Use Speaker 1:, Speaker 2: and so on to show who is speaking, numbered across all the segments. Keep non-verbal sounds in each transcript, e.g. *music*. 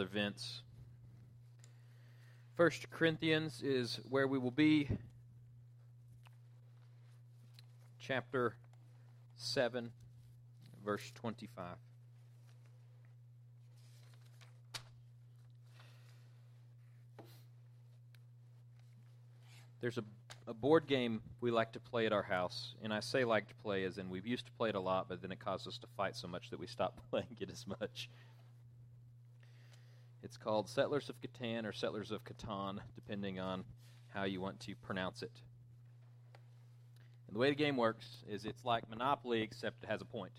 Speaker 1: events. First Corinthians is where we will be. Chapter 7, verse 25. There's a, a board game we like to play at our house, and I say like to play as in we've used to play it a lot, but then it caused us to fight so much that we stopped *laughs* playing it as much. It's called Settlers of Catan or Settlers of Catan, depending on how you want to pronounce it. And the way the game works is it's like Monopoly, except it has a point.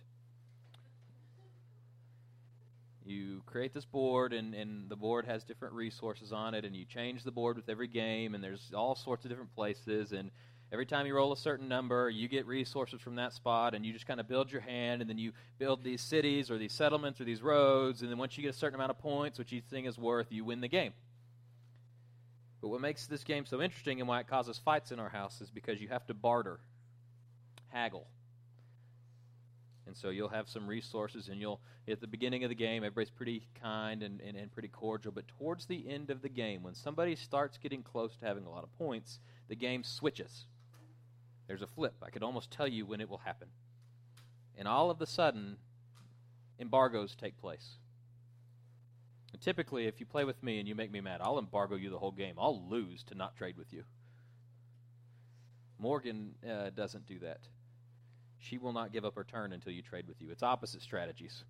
Speaker 1: You create this board, and, and the board has different resources on it, and you change the board with every game, and there's all sorts of different places, and Every time you roll a certain number, you get resources from that spot, and you just kind of build your hand, and then you build these cities or these settlements or these roads, and then once you get a certain amount of points, which each thing is worth, you win the game. But what makes this game so interesting and why it causes fights in our house is because you have to barter, haggle. And so you'll have some resources, and you'll, at the beginning of the game, everybody's pretty kind and, and, and pretty cordial. But towards the end of the game, when somebody starts getting close to having a lot of points, the game switches there's a flip. I could almost tell you when it will happen. And all of a sudden, embargoes take place. And typically, if you play with me and you make me mad, I'll embargo you the whole game. I'll lose to not trade with you. Morgan uh, doesn't do that. She will not give up her turn until you trade with you. It's opposite strategies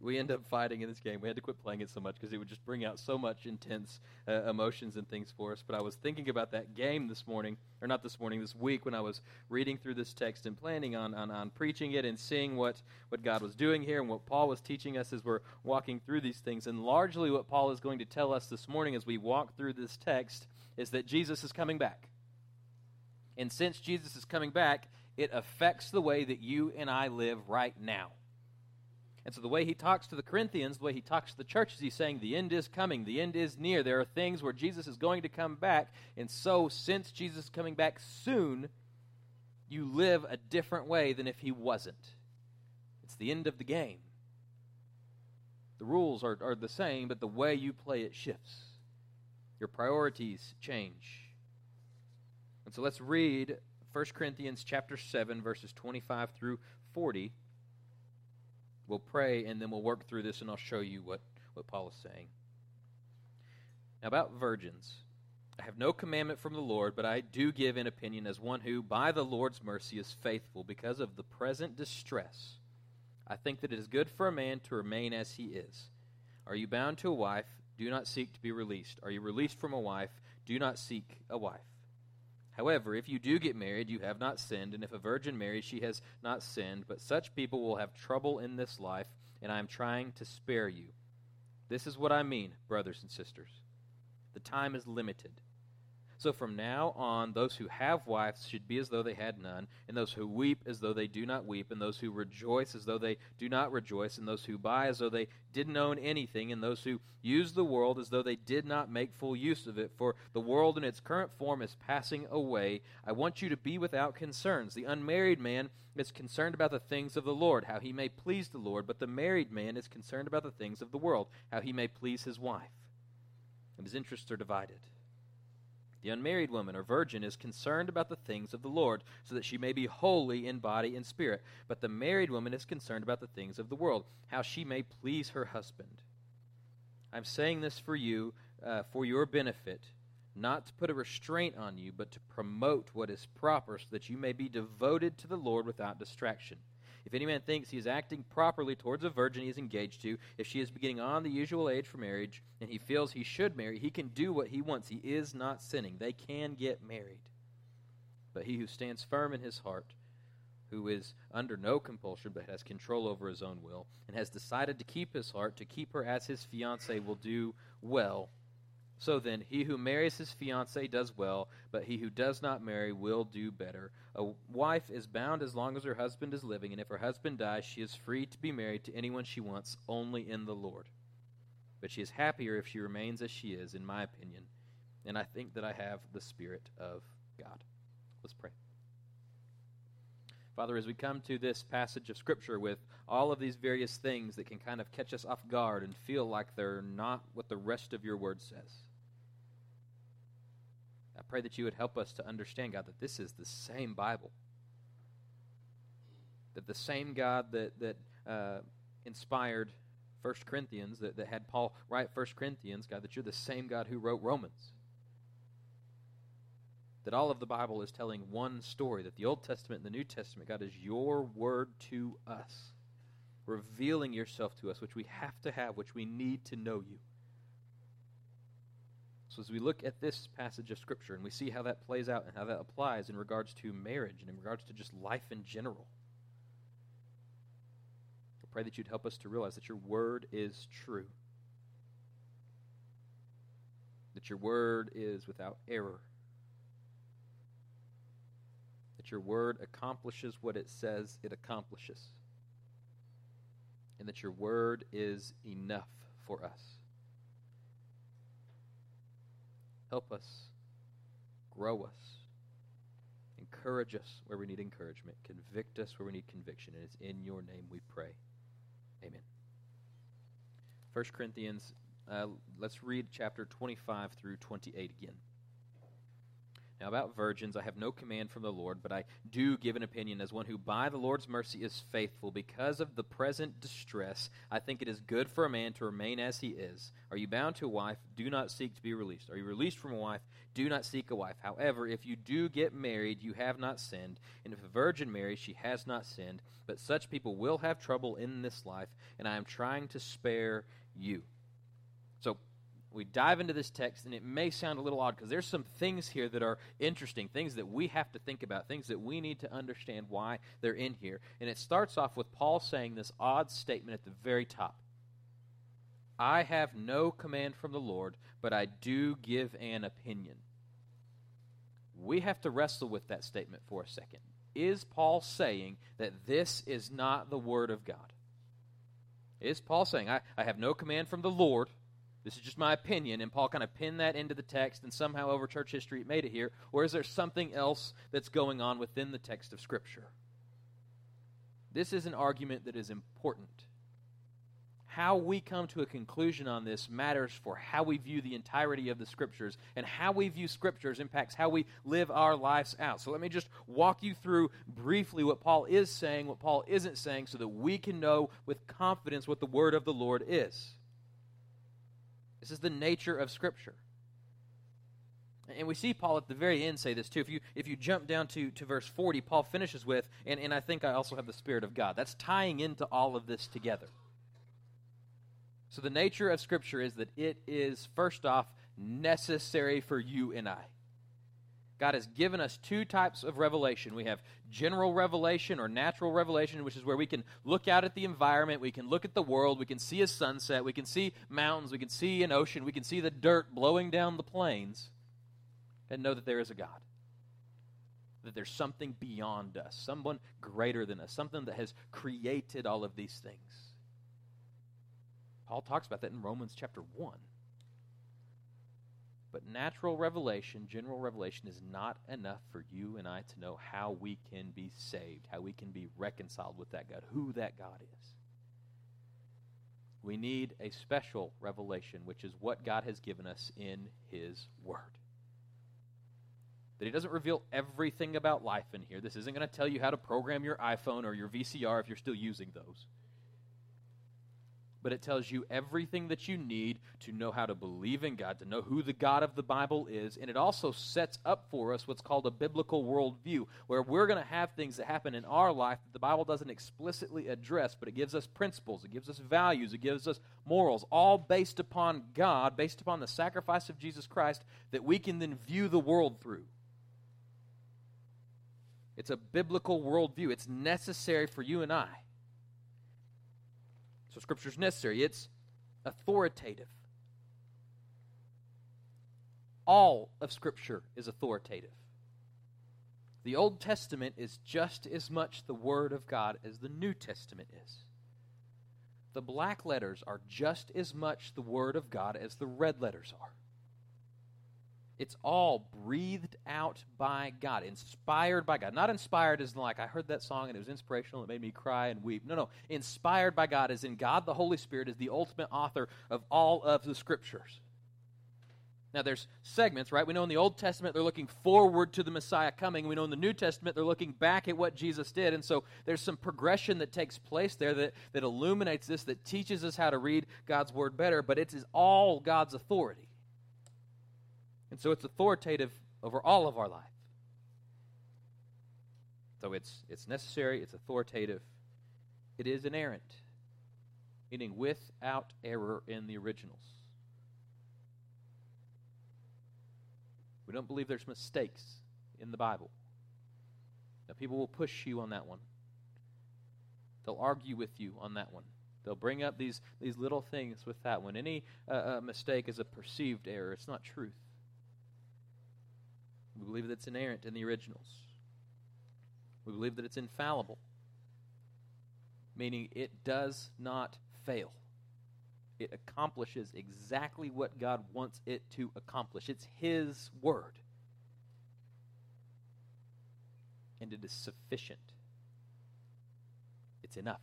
Speaker 1: we end up fighting in this game. We had to quit playing it so much because it would just bring out so much intense uh, emotions and things for us. But I was thinking about that game this morning, or not this morning, this week when I was reading through this text and planning on, on, on preaching it and seeing what, what God was doing here and what Paul was teaching us as we're walking through these things. And largely what Paul is going to tell us this morning as we walk through this text is that Jesus is coming back. And since Jesus is coming back, it affects the way that you and I live right now. And so the way he talks to the Corinthians, the way he talks to the churches, he's saying the end is coming, the end is near. There are things where Jesus is going to come back. And so, since Jesus is coming back soon, you live a different way than if he wasn't. It's the end of the game. The rules are, are the same, but the way you play it shifts. Your priorities change. And so let's read 1 Corinthians chapter 7 verses 25 through 40 We'll pray and then we'll work through this and I'll show you what, what Paul is saying. Now, about virgins. I have no commandment from the Lord, but I do give an opinion as one who, by the Lord's mercy, is faithful because of the present distress. I think that it is good for a man to remain as he is. Are you bound to a wife? Do not seek to be released. Are you released from a wife? Do not seek a wife. However, if you do get married, you have not sinned, and if a virgin marries, she has not sinned. But such people will have trouble in this life, and I am trying to spare you. This is what I mean, brothers and sisters. The time is limited. So from now on, those who have wives should be as though they had none, and those who weep as though they do not weep, and those who rejoice as though they do not rejoice, and those who buy as though they didn't own anything, and those who use the world as though they did not make full use of it. For the world in its current form is passing away. I want you to be without concerns. The unmarried man is concerned about the things of the Lord, how he may please the Lord, but the married man is concerned about the things of the world, how he may please his wife. And his interests are divided. The unmarried woman or virgin is concerned about the things of the Lord, so that she may be holy in body and spirit. But the married woman is concerned about the things of the world, how she may please her husband. I'm saying this for you, uh, for your benefit, not to put a restraint on you, but to promote what is proper, so that you may be devoted to the Lord without distraction. If any man thinks he is acting properly towards a virgin he is engaged to, if she is beginning on the usual age for marriage, and he feels he should marry, he can do what he wants. He is not sinning. They can get married. But he who stands firm in his heart, who is under no compulsion but has control over his own will, and has decided to keep his heart, to keep her as his fiancee, will do well. So then, he who marries his fiancee does well, but he who does not marry will do better. A wife is bound as long as her husband is living, and if her husband dies, she is free to be married to anyone she wants, only in the Lord. But she is happier if she remains as she is, in my opinion, and I think that I have the Spirit of God. Let's pray. Father, as we come to this passage of Scripture with all of these various things that can kind of catch us off guard and feel like they're not what the rest of your word says, I pray that you would help us to understand, God, that this is the same Bible. That the same God that, that uh, inspired 1 Corinthians, that, that had Paul write 1 Corinthians, God, that you're the same God who wrote Romans that all of the Bible is telling one story, that the Old Testament and the New Testament, God, is your word to us, revealing yourself to us, which we have to have, which we need to know you. So, as we look at this passage of Scripture and we see how that plays out and how that applies in regards to marriage and in regards to just life in general, I pray that you'd help us to realize that your word is true, that your word is without error. That your word accomplishes what it says it accomplishes, and that your word is enough for us. Help us, grow us, encourage us where we need encouragement, convict us where we need conviction, and it's in your name we pray. Amen. 1 Corinthians, uh, let's read chapter 25 through 28 again. Now, about virgins, I have no command from the Lord, but I do give an opinion as one who by the Lord's mercy is faithful. Because of the present distress, I think it is good for a man to remain as he is. Are you bound to a wife? Do not seek to be released. Are you released from a wife? Do not seek a wife. However, if you do get married, you have not sinned. And if a virgin marries, she has not sinned. But such people will have trouble in this life, and I am trying to spare you. We dive into this text, and it may sound a little odd because there's some things here that are interesting, things that we have to think about, things that we need to understand why they're in here. And it starts off with Paul saying this odd statement at the very top I have no command from the Lord, but I do give an opinion. We have to wrestle with that statement for a second. Is Paul saying that this is not the Word of God? Is Paul saying, I, I have no command from the Lord? This is just my opinion, and Paul kind of pinned that into the text, and somehow over church history it made it here. Or is there something else that's going on within the text of Scripture? This is an argument that is important. How we come to a conclusion on this matters for how we view the entirety of the Scriptures, and how we view Scriptures impacts how we live our lives out. So let me just walk you through briefly what Paul is saying, what Paul isn't saying, so that we can know with confidence what the Word of the Lord is. This is the nature of Scripture. And we see Paul at the very end say this too. If you if you jump down to, to verse 40, Paul finishes with, and, and I think I also have the Spirit of God. That's tying into all of this together. So the nature of Scripture is that it is, first off, necessary for you and I. God has given us two types of revelation. We have general revelation or natural revelation, which is where we can look out at the environment, we can look at the world, we can see a sunset, we can see mountains, we can see an ocean, we can see the dirt blowing down the plains, and know that there is a God. That there's something beyond us, someone greater than us, something that has created all of these things. Paul talks about that in Romans chapter 1. But natural revelation, general revelation, is not enough for you and I to know how we can be saved, how we can be reconciled with that God, who that God is. We need a special revelation, which is what God has given us in His Word. That He doesn't reveal everything about life in here. This isn't going to tell you how to program your iPhone or your VCR if you're still using those but it tells you everything that you need to know how to believe in God, to know who the God of the Bible is. And it also sets up for us what's called a biblical worldview, where we're going to have things that happen in our life that the Bible doesn't explicitly address, but it gives us principles, it gives us values, it gives us morals, all based upon God, based upon the sacrifice of Jesus Christ, that we can then view the world through. It's a biblical worldview. It's necessary for you and I. So Scripture is necessary, it's authoritative. All of Scripture is authoritative. The Old Testament is just as much the Word of God as the New Testament is. The black letters are just as much the Word of God as the red letters are. It's all breathed out by God, inspired by God. Not inspired as in like I heard that song and it was inspirational, it made me cry and weep. No, no. Inspired by God as in God the Holy Spirit is the ultimate author of all of the scriptures. Now, there's segments, right? We know in the Old Testament they're looking forward to the Messiah coming. We know in the New Testament they're looking back at what Jesus did. And so there's some progression that takes place there that, that illuminates this, that teaches us how to read God's Word better, but it is all God's authority. And so it's authoritative over all of our life. So it's, it's necessary, it's authoritative, it is inerrant, meaning without error in the originals. We don't believe there's mistakes in the Bible. Now, people will push you on that one. They'll argue with you on that one. They'll bring up these, these little things with that one. Any uh, uh, mistake is a perceived error, it's not truth. We believe that it's inerrant in the originals. We believe that it's infallible, meaning it does not fail it accomplishes exactly what God wants it to accomplish. It's His Word. And it is sufficient, it's enough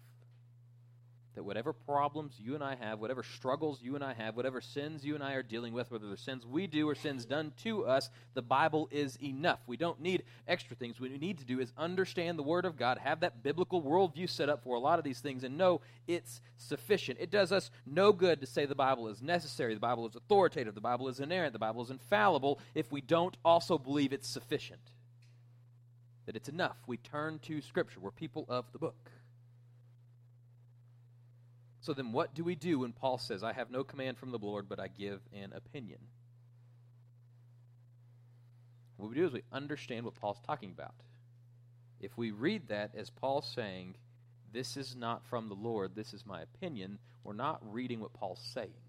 Speaker 1: that whatever problems you and I have, whatever struggles you and I have, whatever sins you and I are dealing with, whether they're sins we do or sins done to us, the Bible is enough. We don't need extra things. What we need to do is understand the Word of God, have that biblical worldview set up for a lot of these things, and know it's sufficient. It does us no good to say the Bible is necessary, the Bible is authoritative, the Bible is inerrant, the Bible is infallible, if we don't also believe it's sufficient. That it's enough. We turn to Scripture. We're people of the book. So then, what do we do when Paul says, I have no command from the Lord, but I give an opinion? What we do is we understand what Paul's talking about. If we read that as Paul saying, This is not from the Lord, this is my opinion, we're not reading what Paul's saying.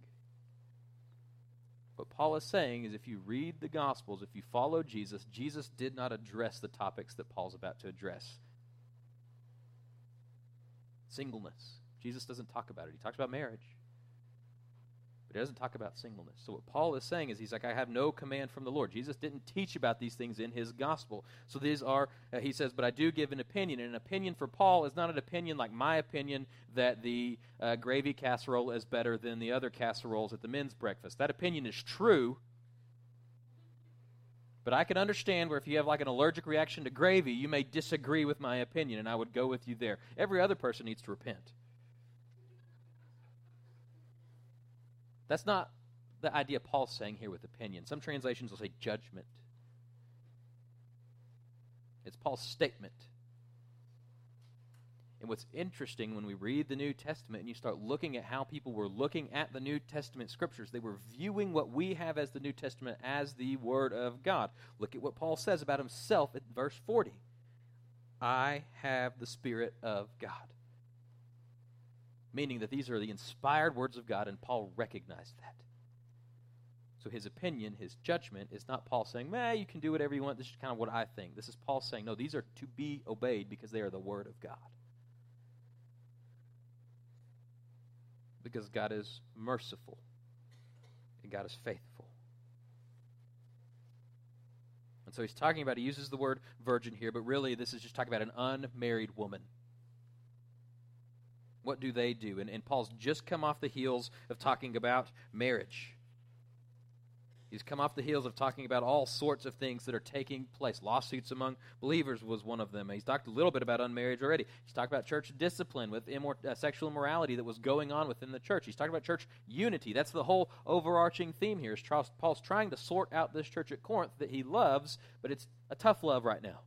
Speaker 1: What Paul is saying is if you read the Gospels, if you follow Jesus, Jesus did not address the topics that Paul's about to address singleness, Jesus doesn't talk about it. He talks about marriage, but he doesn't talk about singleness. So, what Paul is saying is, he's like, I have no command from the Lord. Jesus didn't teach about these things in his gospel. So, these are, uh, he says, but I do give an opinion. And an opinion for Paul is not an opinion like my opinion that the uh, gravy casserole is better than the other casseroles at the men's breakfast. That opinion is true. But I can understand where if you have like an allergic reaction to gravy, you may disagree with my opinion, and I would go with you there. Every other person needs to repent. That's not the idea Paul's saying here with opinion. Some translations will say judgment. It's Paul's statement. And what's interesting when we read the New Testament and you start looking at how people were looking at the New Testament scriptures, they were viewing what we have as the New Testament as the Word of God. Look at what Paul says about himself at verse 40 I have the Spirit of God meaning that these are the inspired words of God, and Paul recognized that. So his opinion, his judgment, is not Paul saying, "Man, you can do whatever you want. This is kind of what I think." This is Paul saying, "No, these are to be obeyed because they are the word of God." Because God is merciful and God is faithful. And so he's talking about, he uses the word virgin here, but really this is just talking about an unmarried woman what do they do? And, and Paul's just come off the heels of talking about marriage. He's come off the heels of talking about all sorts of things that are taking place. Lawsuits among believers was one of them. He's talked a little bit about unmarriage already. He's talked about church discipline with immor- uh, sexual immorality that was going on within the church. He's talked about church unity. That's the whole overarching theme here. Is Paul's trying to sort out this church at Corinth that he loves, but it's a tough love right now.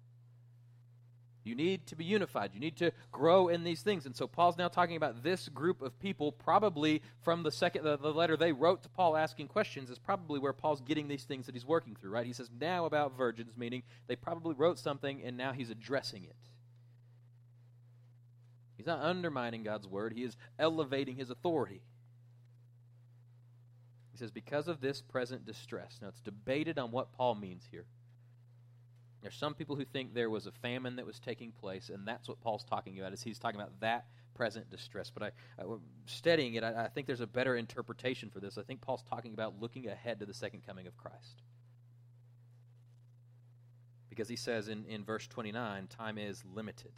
Speaker 1: You need to be unified. You need to grow in these things. And so Paul's now talking about this group of people, probably from the second the, the, letter they wrote to Paul asking questions, is probably where Paul's getting these things that he's working through, right? He says now about virgins, meaning they probably wrote something and now he's addressing it. He's not undermining God's word, he is elevating his authority. He says, because of this present distress. Now it's debated on what Paul means here. There's some people who think there was a famine that was taking place, and that's what Paul's talking about. Is he's talking about that present distress. But I, I studying it, I, I think there's a better interpretation for this. I think Paul's talking about looking ahead to the second coming of Christ. Because he says in, in verse 29, time is limited.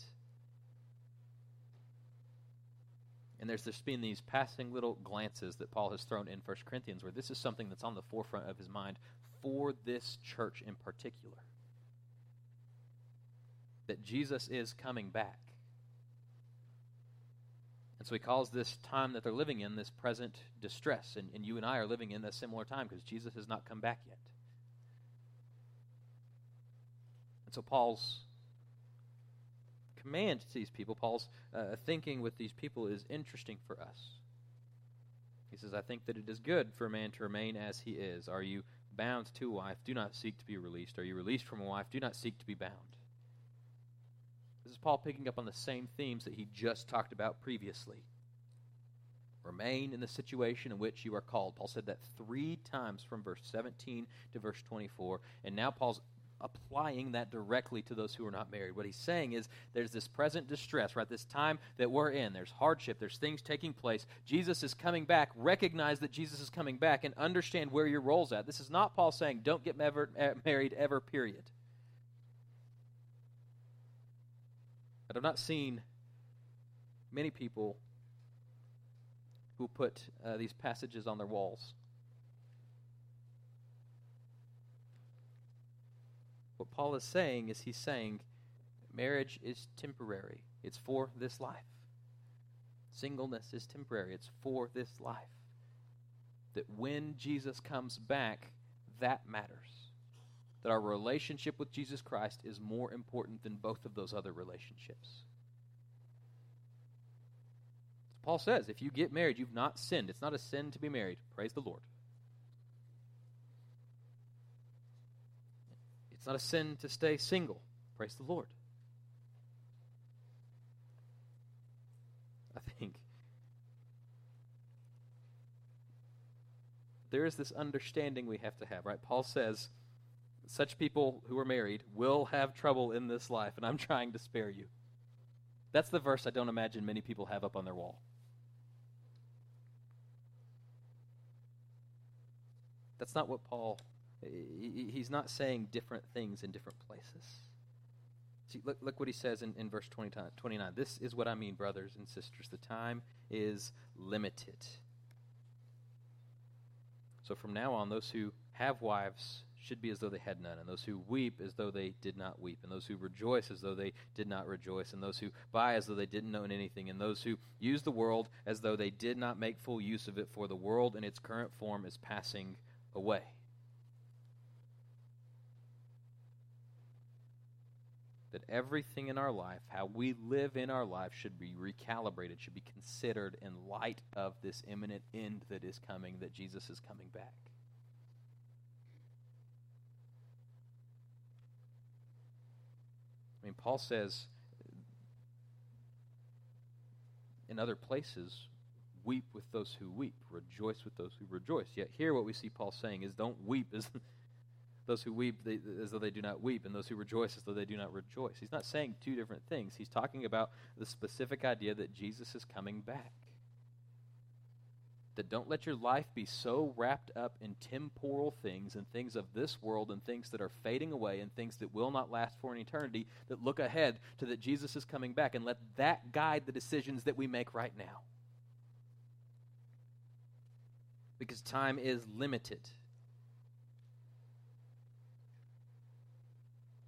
Speaker 1: And there's just been these passing little glances that Paul has thrown in 1 Corinthians where this is something that's on the forefront of his mind for this church in particular. That Jesus is coming back. And so he calls this time that they're living in this present distress. And, and you and I are living in a similar time because Jesus has not come back yet. And so Paul's command to these people, Paul's uh, thinking with these people is interesting for us. He says, I think that it is good for a man to remain as he is. Are you bound to a wife? Do not seek to be released. Are you released from a wife? Do not seek to be bound. Is Paul picking up on the same themes that he just talked about previously. Remain in the situation in which you are called. Paul said that three times from verse 17 to verse 24. And now Paul's applying that directly to those who are not married. What he's saying is there's this present distress, right? This time that we're in. There's hardship, there's things taking place. Jesus is coming back. Recognize that Jesus is coming back and understand where your role's at. This is not Paul saying don't get uh, married ever, period. But I've not seen many people who put uh, these passages on their walls. What Paul is saying is he's saying marriage is temporary, it's for this life. Singleness is temporary, it's for this life. That when Jesus comes back, that matters. That our relationship with Jesus Christ is more important than both of those other relationships. Paul says, if you get married, you've not sinned. It's not a sin to be married. Praise the Lord. It's not a sin to stay single. Praise the Lord. I think there is this understanding we have to have, right? Paul says, such people who are married will have trouble in this life, and I'm trying to spare you. That's the verse I don't imagine many people have up on their wall. That's not what Paul He's not saying different things in different places. See, look, look what he says in, in verse 20, 29. This is what I mean, brothers and sisters. The time is limited. So from now on, those who have wives should be as though they had none, and those who weep as though they did not weep, and those who rejoice as though they did not rejoice, and those who buy as though they didn't own anything, and those who use the world as though they did not make full use of it, for the world in its current form is passing away. that everything in our life, how we live in our life, should be recalibrated, should be considered in light of this imminent end that is coming, that Jesus is coming back. I mean, Paul says in other places, weep with those who weep, rejoice with those who rejoice. Yet here, what we see Paul saying is, don't weep as *laughs* those who weep they, as though they do not weep, and those who rejoice as though they do not rejoice. He's not saying two different things. He's talking about the specific idea that Jesus is coming back. That don't let your life be so wrapped up in temporal things and things of this world and things that are fading away and things that will not last for an eternity that look ahead to that Jesus is coming back and let that guide the decisions that we make right now. Because time is limited.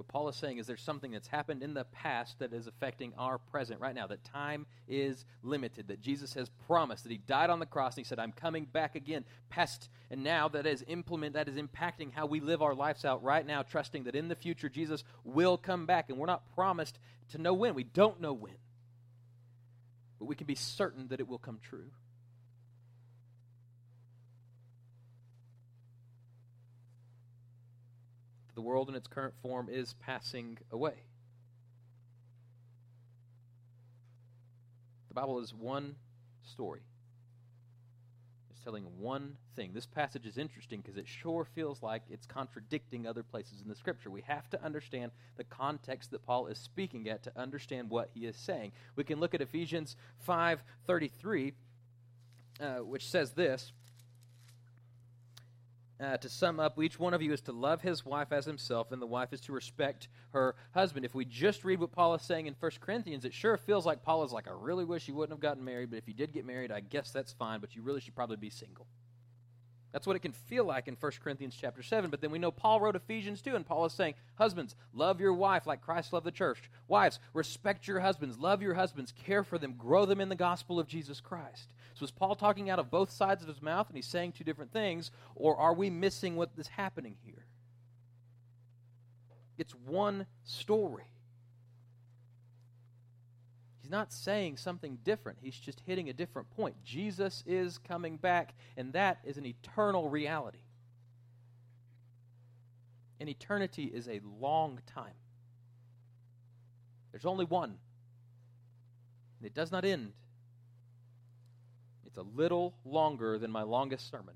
Speaker 1: What Paul is saying is there's something that's happened in the past that is affecting our present right now. That time is limited. That Jesus has promised that He died on the cross and He said, "I'm coming back again." Past and now that is implement that is impacting how we live our lives out right now, trusting that in the future Jesus will come back, and we're not promised to know when. We don't know when, but we can be certain that it will come true. The world in its current form is passing away. The Bible is one story. It's telling one thing. This passage is interesting because it sure feels like it's contradicting other places in the scripture. We have to understand the context that Paul is speaking at to understand what he is saying. We can look at Ephesians 5:33 uh, which says this uh, to sum up, each one of you is to love his wife as himself, and the wife is to respect her husband. If we just read what Paul is saying in 1 Corinthians, it sure feels like Paul is like, I really wish you wouldn't have gotten married, but if you did get married, I guess that's fine, but you really should probably be single. That's what it can feel like in 1 Corinthians chapter 7. But then we know Paul wrote Ephesians 2, and Paul is saying, Husbands, love your wife like Christ loved the church. Wives, respect your husbands, love your husbands, care for them, grow them in the gospel of Jesus Christ. So is Paul talking out of both sides of his mouth and he's saying two different things, or are we missing what is happening here? It's one story. He's not saying something different. He's just hitting a different point. Jesus is coming back, and that is an eternal reality. And eternity is a long time. There's only one. And it does not end. It's a little longer than my longest sermon.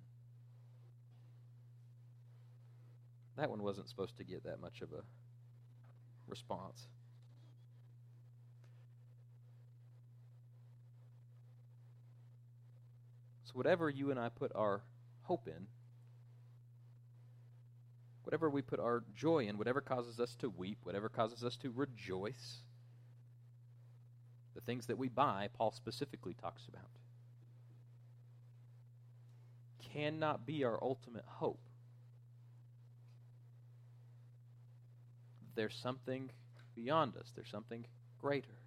Speaker 1: That one wasn't supposed to get that much of a response. So, whatever you and I put our hope in, whatever we put our joy in, whatever causes us to weep, whatever causes us to rejoice, the things that we buy, Paul specifically talks about, cannot be our ultimate hope. There's something beyond us, there's something greater.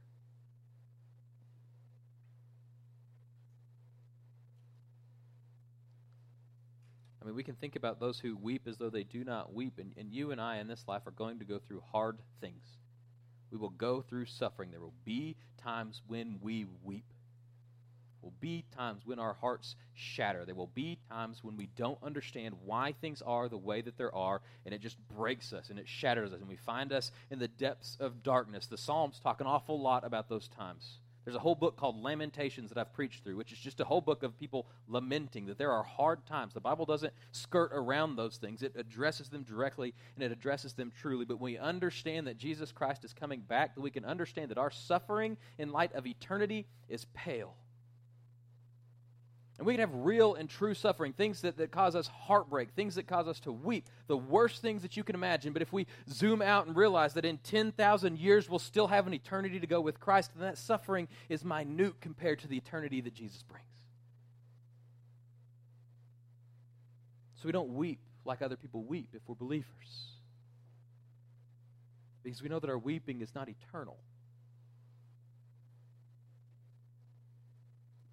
Speaker 1: I mean, we can think about those who weep as though they do not weep. And, and you and I in this life are going to go through hard things. We will go through suffering. There will be times when we weep. Will be times when our hearts shatter. There will be times when we don't understand why things are the way that they are, and it just breaks us and it shatters us, and we find us in the depths of darkness. The Psalms talk an awful lot about those times. There's a whole book called Lamentations that I've preached through, which is just a whole book of people lamenting that there are hard times. The Bible doesn't skirt around those things, it addresses them directly and it addresses them truly. But when we understand that Jesus Christ is coming back, that we can understand that our suffering in light of eternity is pale. And we can have real and true suffering, things that, that cause us heartbreak, things that cause us to weep, the worst things that you can imagine. But if we zoom out and realize that in 10,000 years we'll still have an eternity to go with Christ, then that suffering is minute compared to the eternity that Jesus brings. So we don't weep like other people weep if we're believers. Because we know that our weeping is not eternal.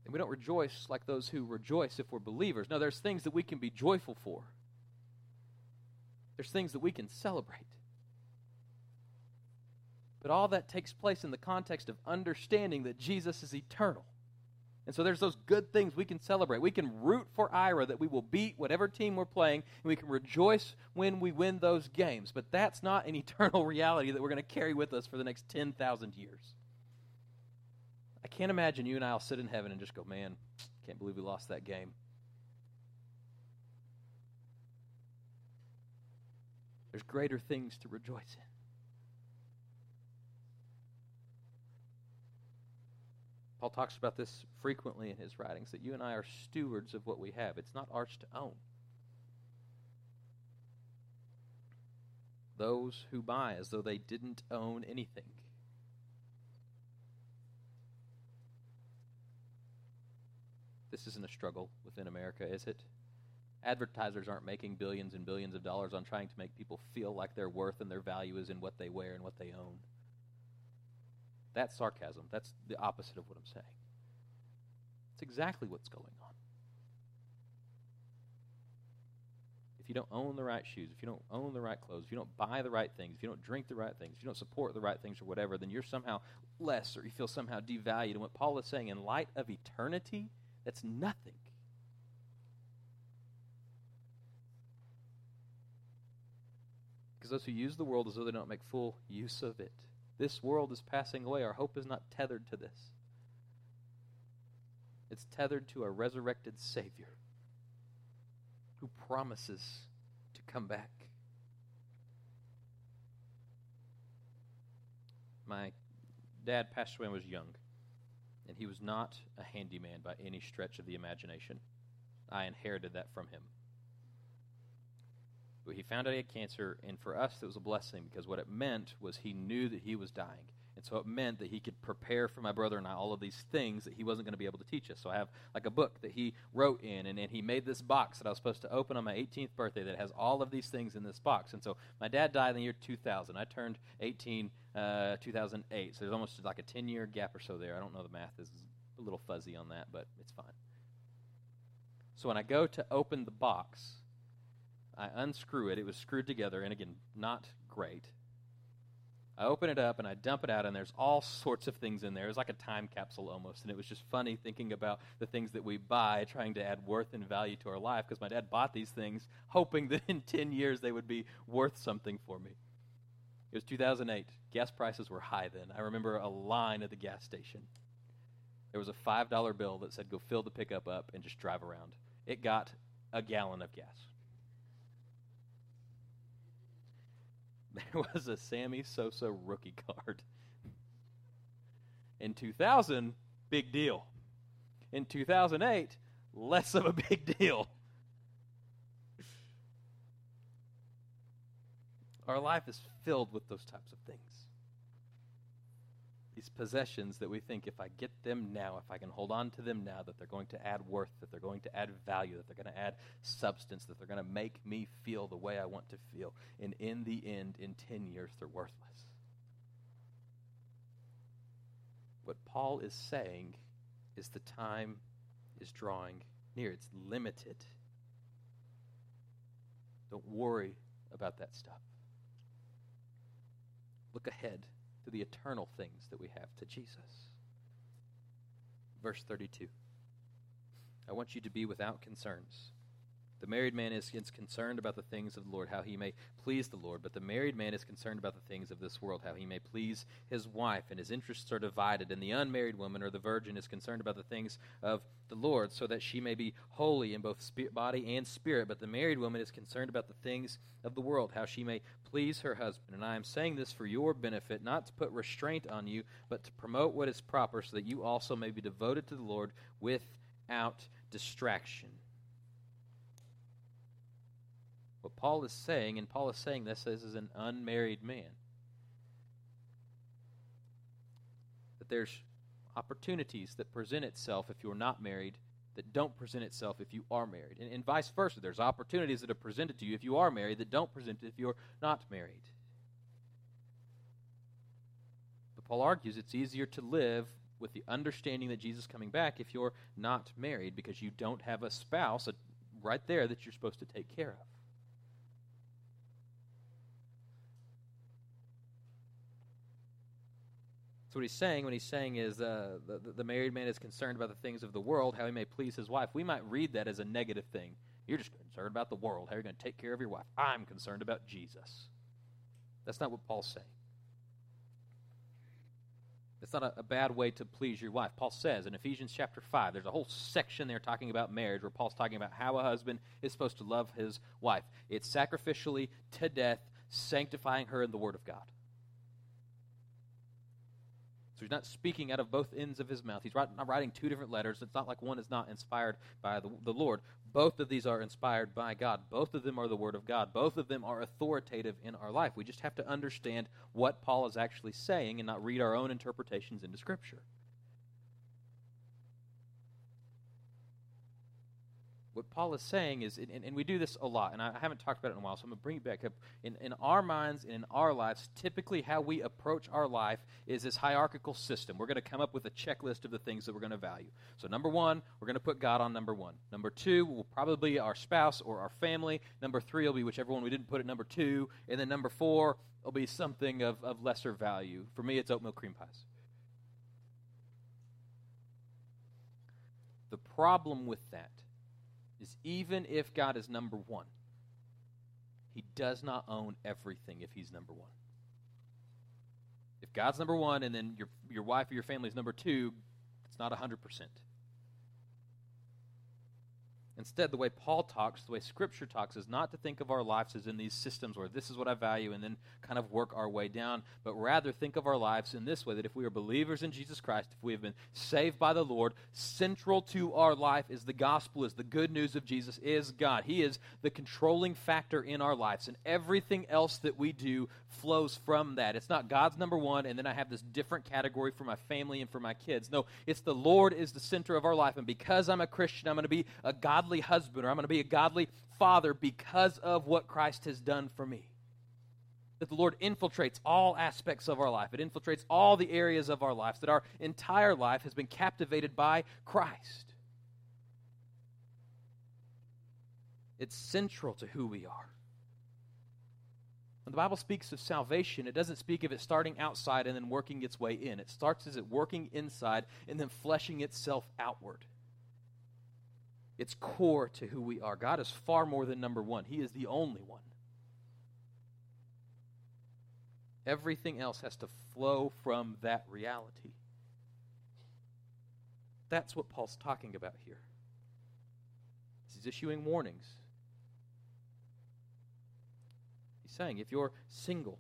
Speaker 1: And we don't rejoice like those who rejoice if we're believers. No, there's things that we can be joyful for, there's things that we can celebrate. But all that takes place in the context of understanding that Jesus is eternal. And so there's those good things we can celebrate. We can root for Ira that we will beat whatever team we're playing, and we can rejoice when we win those games. But that's not an *laughs* eternal reality that we're going to carry with us for the next 10,000 years. Can't imagine you and I will sit in heaven and just go, man, can't believe we lost that game. There's greater things to rejoice in. Paul talks about this frequently in his writings that you and I are stewards of what we have. It's not ours to own. Those who buy as though they didn't own anything. This isn't a struggle within America, is it? Advertisers aren't making billions and billions of dollars on trying to make people feel like their worth and their value is in what they wear and what they own. That's sarcasm. That's the opposite of what I'm saying. It's exactly what's going on. If you don't own the right shoes, if you don't own the right clothes, if you don't buy the right things, if you don't drink the right things, if you don't support the right things or whatever, then you're somehow less or you feel somehow devalued. And what Paul is saying, in light of eternity, that's nothing. Because those who use the world as though they don't make full use of it. This world is passing away. Our hope is not tethered to this, it's tethered to a resurrected Savior who promises to come back. My dad passed away when I was young and he was not a handyman by any stretch of the imagination. I inherited that from him. But he found out he had cancer, and for us, it was a blessing because what it meant was he knew that he was dying. And so it meant that he could prepare for my brother and I all of these things that he wasn't going to be able to teach us. So I have like a book that he wrote in, and, and he made this box that I was supposed to open on my 18th birthday that has all of these things in this box. And so my dad died in the year 2000. I turned 18 uh, 2008. So there's almost like a 10 year gap or so there. I don't know the math is a little fuzzy on that, but it's fine. So when I go to open the box, I unscrew it. It was screwed together, and again, not great. I open it up and I dump it out, and there's all sorts of things in there. It was like a time capsule almost, and it was just funny thinking about the things that we buy, trying to add worth and value to our life, because my dad bought these things hoping that in 10 years they would be worth something for me. It was 2008. Gas prices were high then. I remember a line at the gas station. There was a $5 bill that said, go fill the pickup up and just drive around. It got a gallon of gas. *laughs* there was a Sammy Sosa rookie card. In 2000, big deal. In 2008, less of a big deal. Our life is filled with those types of things these possessions that we think if I get them now, if I can hold on to them now, that they're going to add worth, that they're going to add value, that they're going to add substance, that they're going to make me feel the way I want to feel. And in the end, in 10 years, they're worthless. What Paul is saying is the time is drawing near, it's limited. Don't worry about that stuff. Look ahead to the eternal things that we have to Jesus. Verse 32 I want you to be without concerns. The married man is, concerned about the things of the Lord, how he may please the Lord. But the married man is concerned about the things of this world, how he may please his wife. And his interests are divided. And the unmarried woman or the virgin is concerned about the things of the Lord, so that she may be holy in both spirit, body and spirit. But the married woman is concerned about the things of the world, how she may please her husband. And I am saying this for your benefit, not to put restraint on you, but to promote what is proper, so that you also may be devoted to the Lord without distraction. What Paul is saying, and Paul is saying this as an unmarried man, that there's opportunities that present itself if you're not married that don't present itself if you are married. And, and vice versa. There's opportunities that are presented to you if you are married that don't present if you're not married. But Paul argues it's easier to live with the understanding that Jesus is coming back if you're not married because you don't have a spouse right there that you're supposed to take care of. What he's saying when he's saying is uh, the, the married man is concerned about the things of the world, how he may please his wife. We might read that as a negative thing. You're just concerned about the world, how you're going to take care of your wife. I'm concerned about Jesus. That's not what Paul's saying. It's not a, a, bad way to please your wife. Paul says in Ephesians chapter 5, there's a whole section there talking about marriage where Paul's talking about how a husband is supposed to love his wife. It's sacrificially to death, sanctifying her in the Word of God. So he's not speaking out of both ends of his mouth. He's not writing two different letters. It's not like one is not inspired by the, the Lord. Both of these are inspired by God. Both of them are the Word of God. Both of them are authoritative in our life. We just have to understand what Paul is actually saying and not read our own interpretations into Scripture. what Paul is saying is, and, and, we do this a lot, and I haven't talked about it in a while, so I'm going to bring it back up. In, in our minds and in our lives, typically how we approach our life is this hierarchical system. We're going to come up with a checklist of the things that we're going to value. So, number one, we're going to put God on number one. Number two will probably be our spouse or our family. Number three will be whichever one we didn't put at number two. And then number four will be something of, of lesser value. For me, it's oatmeal cream pies. The problem with that is even if God is number one, he does not own everything if he's number one. If God's number one and then your, your wife or your family is number two, it's not 100%. Instead, the way Paul talks, the way Scripture talks, is not to think of our lives as in these systems where this is what I value and then kind of work our way down, but rather think of our lives in this way that if we are believers in Jesus Christ, if we have been saved by the Lord, central to our life is the gospel, is the good news of Jesus, is God. He is the controlling factor in our lives, and everything else that we do flows from that. It's not God's number one, and then I have this different category for my family and for my kids. No, it's the Lord is the center of our life, and because I'm a Christian, I'm going to be a godly godly husband or I'm going to be a godly father because of what Christ has done for me. That the Lord infiltrates all aspects of our life, it infiltrates all the areas of our lives, that our entire life has been captivated by Christ. It's central to who we are. When the Bible speaks of salvation, it doesn't speak of it starting outside and then working its way in. It starts as it working inside and then fleshing itself outward. It's core to who we are. God is far more than number one, He is the only one. Everything else has to flow from that reality. That's what Paul's talking about here. He's issuing warnings. He's saying if you're single,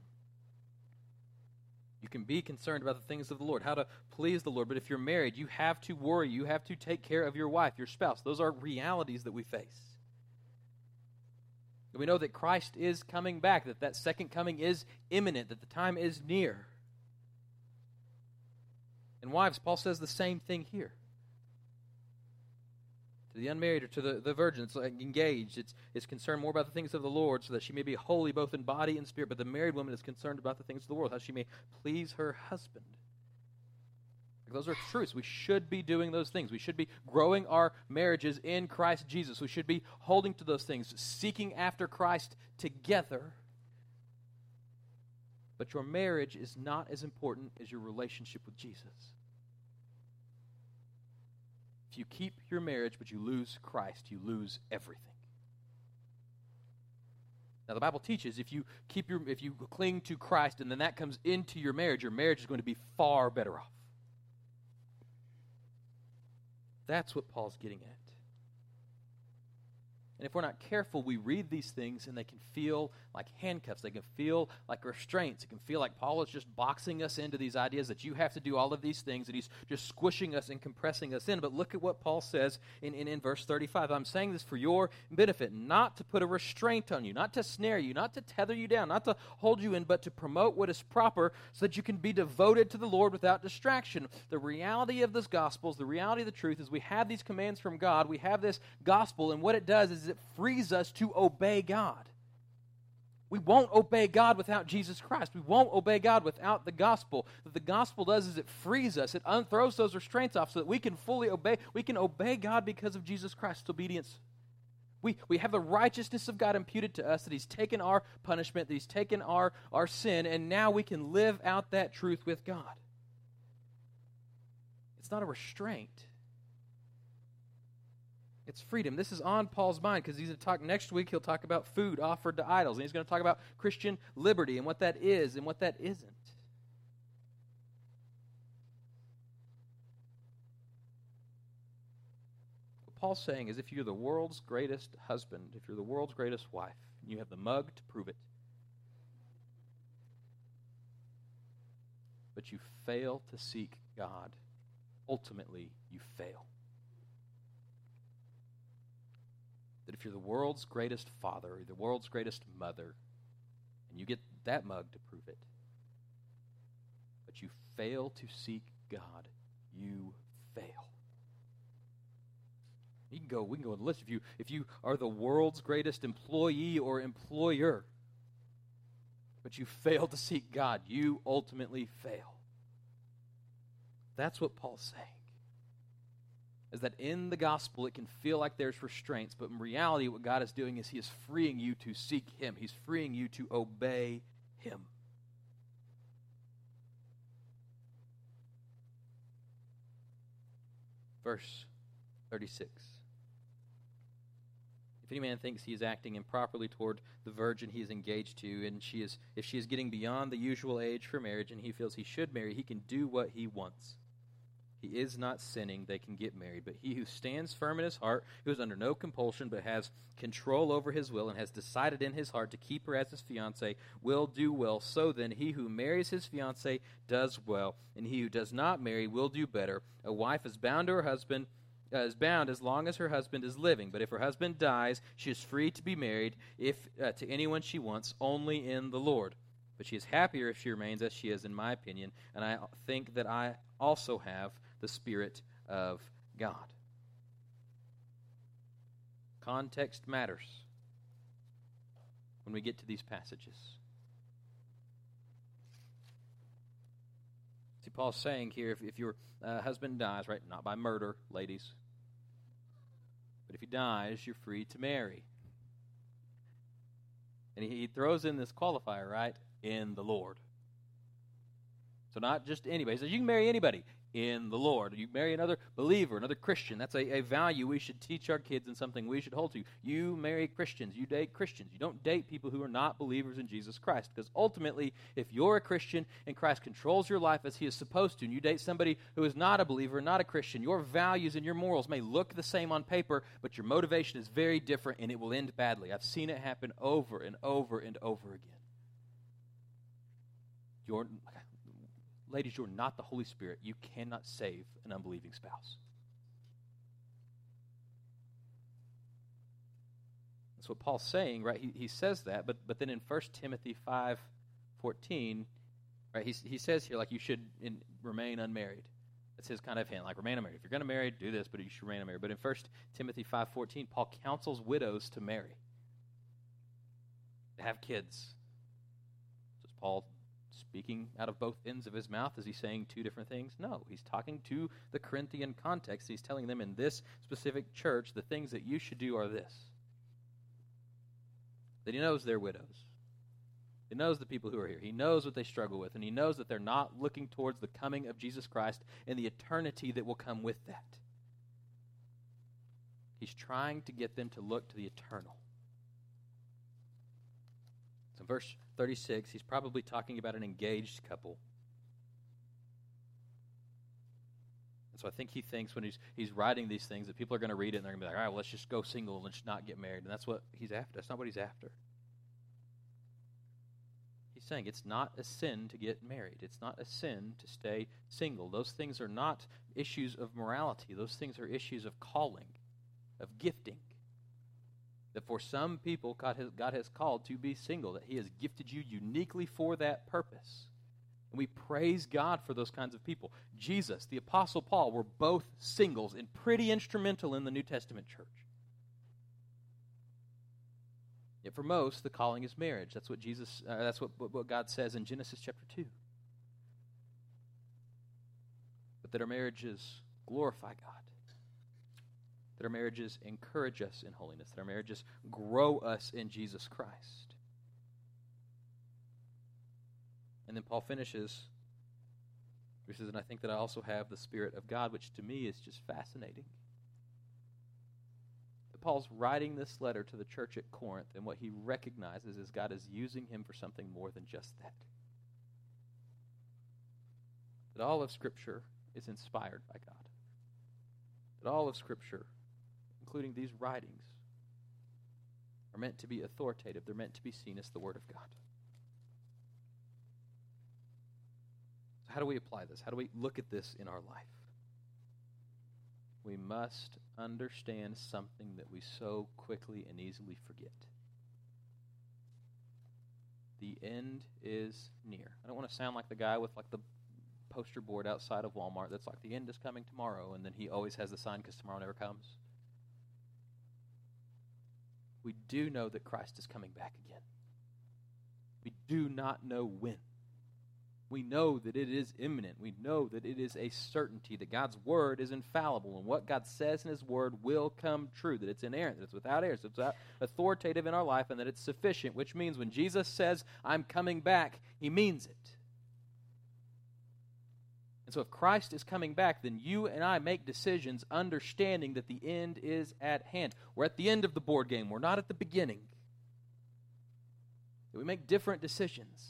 Speaker 1: you can be concerned about the things of the Lord, how to please the Lord. But if you're married, you have to worry. You have to take care of your wife, your spouse. Those are realities that we face. we know that Christ is coming back, that that second coming is imminent, that the time is near. And wives, Paul says the same thing here the unmarried or to the, the virgin. It's like engaged. It's, it's concerned more about the things of the lord so that she may be holy both in body and spirit. But the married woman is concerned about the things of the world how she may please her husband. Those are truths. We should be doing those things. We should be growing our marriages in christ jesus. We should be holding to those things seeking after christ together. But your marriage is not as important as your relationship with jesus if you keep your marriage but you lose Christ, you lose everything. Now the Bible teaches if you keep your if you cling to Christ and then that comes into your marriage, your marriage is going to be far better off. That's what Paul's getting at. And if we're not careful, we read these things and they can feel like handcuffs. They can feel like restraints. It can feel like Paul is just boxing us into these ideas that you have to do all of these things, and he's just squishing us and compressing us in. But look at what Paul says in, in, in verse 35. I'm saying this for your benefit, not to put a restraint on you, not to snare you, not to tether you down, not to hold you in, but to promote what is proper so that you can be devoted to the Lord without distraction. The reality of this gospel the reality of the truth is we have these commands from God, we have this gospel, and what it does is it frees us to obey God. We won't obey God without Jesus Christ. We won't obey God without the gospel. What the gospel does is it frees us, it unthrows those restraints off so that we can fully obey. We can obey God because of Jesus Christ's obedience. We, we have the righteousness of God imputed to us, that He's taken our punishment, that He's taken our, our sin, and now we can live out that truth with God. It's not a restraint, it's freedom. This is on Paul's mind because he's going to talk next week. He'll talk about food offered to idols. And he's going to talk about Christian liberty and what that is and what that isn't. What Paul's saying is if you're the world's greatest husband, if you're the world's greatest wife, you have the mug to prove it, but you fail to seek God, ultimately you fail. That if you're the world's greatest father or the world's greatest mother, and you get that mug to prove it, but you fail to seek God, you fail. You can go, we can go on the list. If you if you are the world's greatest employee or employer, but you fail to seek God, you ultimately fail. That's what Paul's saying is that in the gospel it can feel like there's restraints, but in reality, what God is doing is He is freeing you to seek Him, He's freeing you to obey Him. Verse 36. If any man thinks he is acting improperly toward the virgin he is engaged to, and she is, if she is getting beyond the usual age for marriage and he feels he should marry, he can do what he wants. He is not sinning, they can get married. But he who stands firm in his heart, who is under no compulsion, but has control over his will, and has decided in his heart to keep her as his fiancee, will do well. So then, he who marries his fiancee does well, and he who does not marry will do better. A wife is bound to her husband. Uh, is bound as long as her husband is living. But if her husband dies, she is free to be married if uh, to anyone she wants, only in the Lord. But she is happier if she remains as she is, in my opinion, and I think that I also have the Spirit of God. Context matters when we get to these passages. See, Paul's saying here if, if your uh, husband dies, right, not by murder, ladies, but if he dies, you're free to marry. And he, he throws in this qualifier, right, in the Lord. So not just anybody. He says you can marry anybody in the Lord. You marry another believer, another Christian. That's a, a value we should teach our kids and something we should hold to. You marry Christians. You date Christians. You don't date people who are not believers in Jesus Christ. Because ultimately, if you're a Christian and Christ controls your life as he is supposed to, and you date somebody who is not a believer, not a Christian, your values and your morals may look the same on paper, but your motivation is very different and it will end badly. I've seen it happen over and over and over again. You're Ladies, you're not the Holy Spirit. You cannot save an unbelieving spouse. That's what Paul's saying, right? He, he says that, but, but then in 1 Timothy 5 14, right, he, he says here, like, you should in, remain unmarried. That's his kind of hint, like, remain unmarried. If you're going to marry, do this, but you should remain unmarried. But in 1 Timothy 5 14, Paul counsels widows to marry, to have kids. So Paul speaking out of both ends of his mouth? Is he saying two different things? No. He's talking to the Corinthian context. He's telling them in this specific church, the things that you should do are this. That he knows they're widows. He knows the people who are here. He knows what they struggle with, and he knows that they're not looking towards the coming of Jesus Christ and the eternity that will come with that. He's trying to get them to look to the eternal. So, verse 36, he's probably talking about an engaged couple. And so I think he thinks when he's he's writing these things that people are going to read it and they're going to be like, all right, well, let's just go single and let's not get married. And that's what he's after. That's not what he's after. He's saying it's not a sin to get married. It's not a sin to stay single. Those things are not issues of morality. Those things are issues of calling, of gifting. That for some people, God has, God has called to be single, that He has gifted you uniquely for that purpose. And we praise God for those kinds of people. Jesus, the Apostle Paul, were both singles and pretty instrumental in the New Testament church. Yet for most, the calling is marriage. That's what Jesus. Uh, that's what, what God says in Genesis chapter two. But that our marriages glorify God that our marriages encourage us in holiness, that our marriages grow us in Jesus Christ. And then Paul finishes. He says, and I think that I also have the Spirit of God, which to me is just fascinating. That Paul's writing this letter to the church at Corinth, and what he recognizes is God is using him for something more than just that. That all of Scripture is inspired by God. That all of Scripture including these writings, are meant to be authoritative. They're meant to be seen as the Word of God. So, how do we apply this? How do we look at this in our life? We must understand something that we so quickly and easily forget. The end is near. I don't want to sound like the guy with like the poster board outside of Walmart that's like the end is coming tomorrow, and then he always has the sign because tomorrow never comes we do know that Christ is coming back again. We do not know when. We know that it is imminent. We know that it is a certainty that God's word is infallible and what God says in his word will come true, that it's inerrant, that it's without error, that it's authoritative in our life, and that it's sufficient, which means when Jesus says, I'm coming back, he means it. And so, if Christ is coming back, then you and I make decisions understanding that the end is at hand. We're at the end of the board game, we're not at the beginning. That we make different decisions.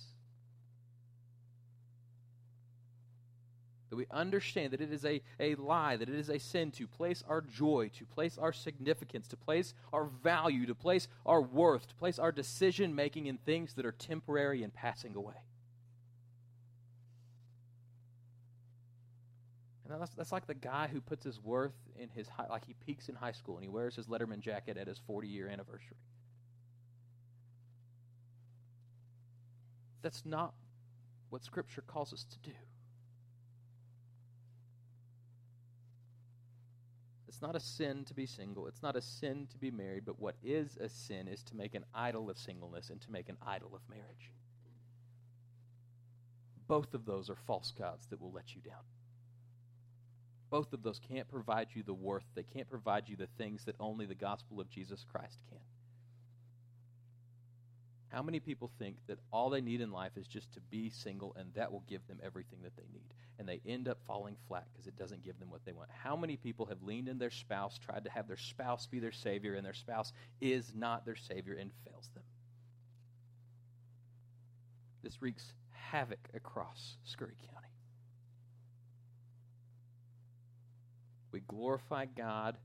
Speaker 1: That we understand that it is a, a lie, that it is a sin to place our joy, to place our significance, to place our value, to place our worth, to place our decision making in things that are temporary and passing away. And that's, that's like the guy who puts his worth in his high, like he peaks in high school and he wears his Letterman jacket at his 40 year anniversary. That's not what Scripture calls us to do. It's not a sin to be single. It's not a sin to be married. But what is a sin is to make an idol of singleness and to make an idol of marriage. Both of those are false gods that will let you down. Both of those can't provide you the worth, they can't provide you the things that only the gospel of Jesus Christ can. How many people think that all they need in life is just to be single and that will give them everything that they need? And they end up falling flat because it doesn't give them what they want. How many people have leaned in their spouse, tried to have their spouse be their Savior, and their spouse is not their Savior and fails them? This wreaks havoc across Scurry County. We glorify God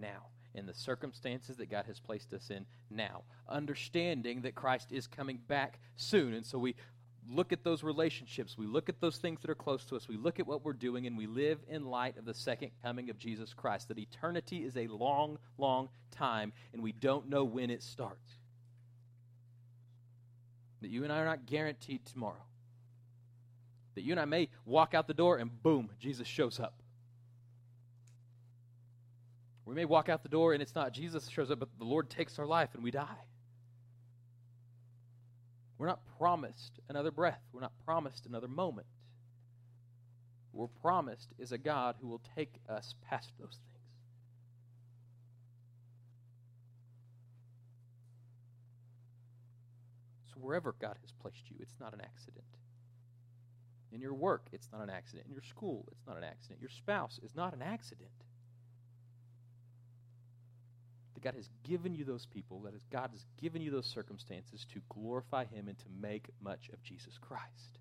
Speaker 1: now in the circumstances that God has placed us in now, understanding that Christ is coming back soon. And so we look at those relationships, we look at those things that are close to us, we look at what we're doing, and we live in light of the second coming of Jesus Christ. That eternity is a long, long time, and we don't know when it starts. That you and I are not guaranteed tomorrow. That you and I may walk out the door and boom, Jesus shows up. We may walk out the door and it's not Jesus shows up, but the Lord takes our life and we die. We're not promised another breath. We're not promised another moment. What we're promised is a God who will take us past those things. So, wherever God has placed you, it's not an accident. In your work, it's not an accident. In your school, it's not an accident. Your spouse is not an accident that God has given you those people, that God has given you those circumstances to glorify Him and to make much of Jesus Christ.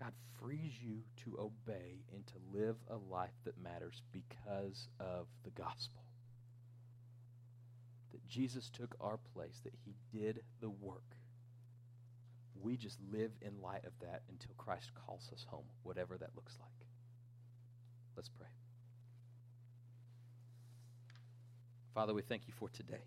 Speaker 1: God frees you to obey and to live a life that matters because of the gospel. That Jesus took our place, that He did the work. We just live in light of that until Christ calls us home, whatever that looks like. Let's pray. Father, we thank you for today.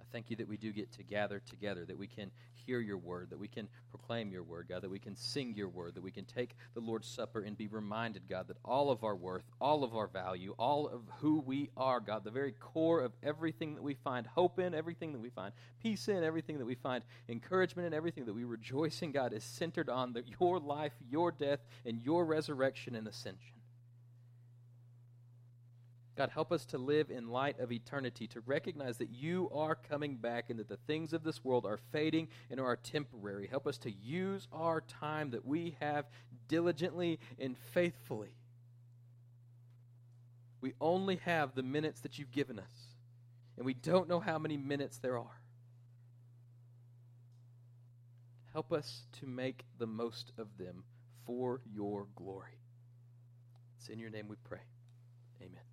Speaker 1: I thank you that we do get to gather together, that we can hear your word, that we can proclaim your word, God, that we can sing your word, that we can take the Lord's Supper and be reminded, God, that all of our worth, all of our value, all of who we are, God, the very core of everything that we find hope in, everything that we find peace in, everything that we find encouragement in, everything that we rejoice in, God, is centered on the, your life, your death, and your resurrection and ascension. God, help us to live in light of eternity, to recognize that you are coming back and that the things of this world are fading and are temporary. Help us to use our time that we have diligently and faithfully. We only have the minutes that you've given us, and we don't know how many minutes there are. Help us to make the most of them for your glory. It's in your name we pray. Amen.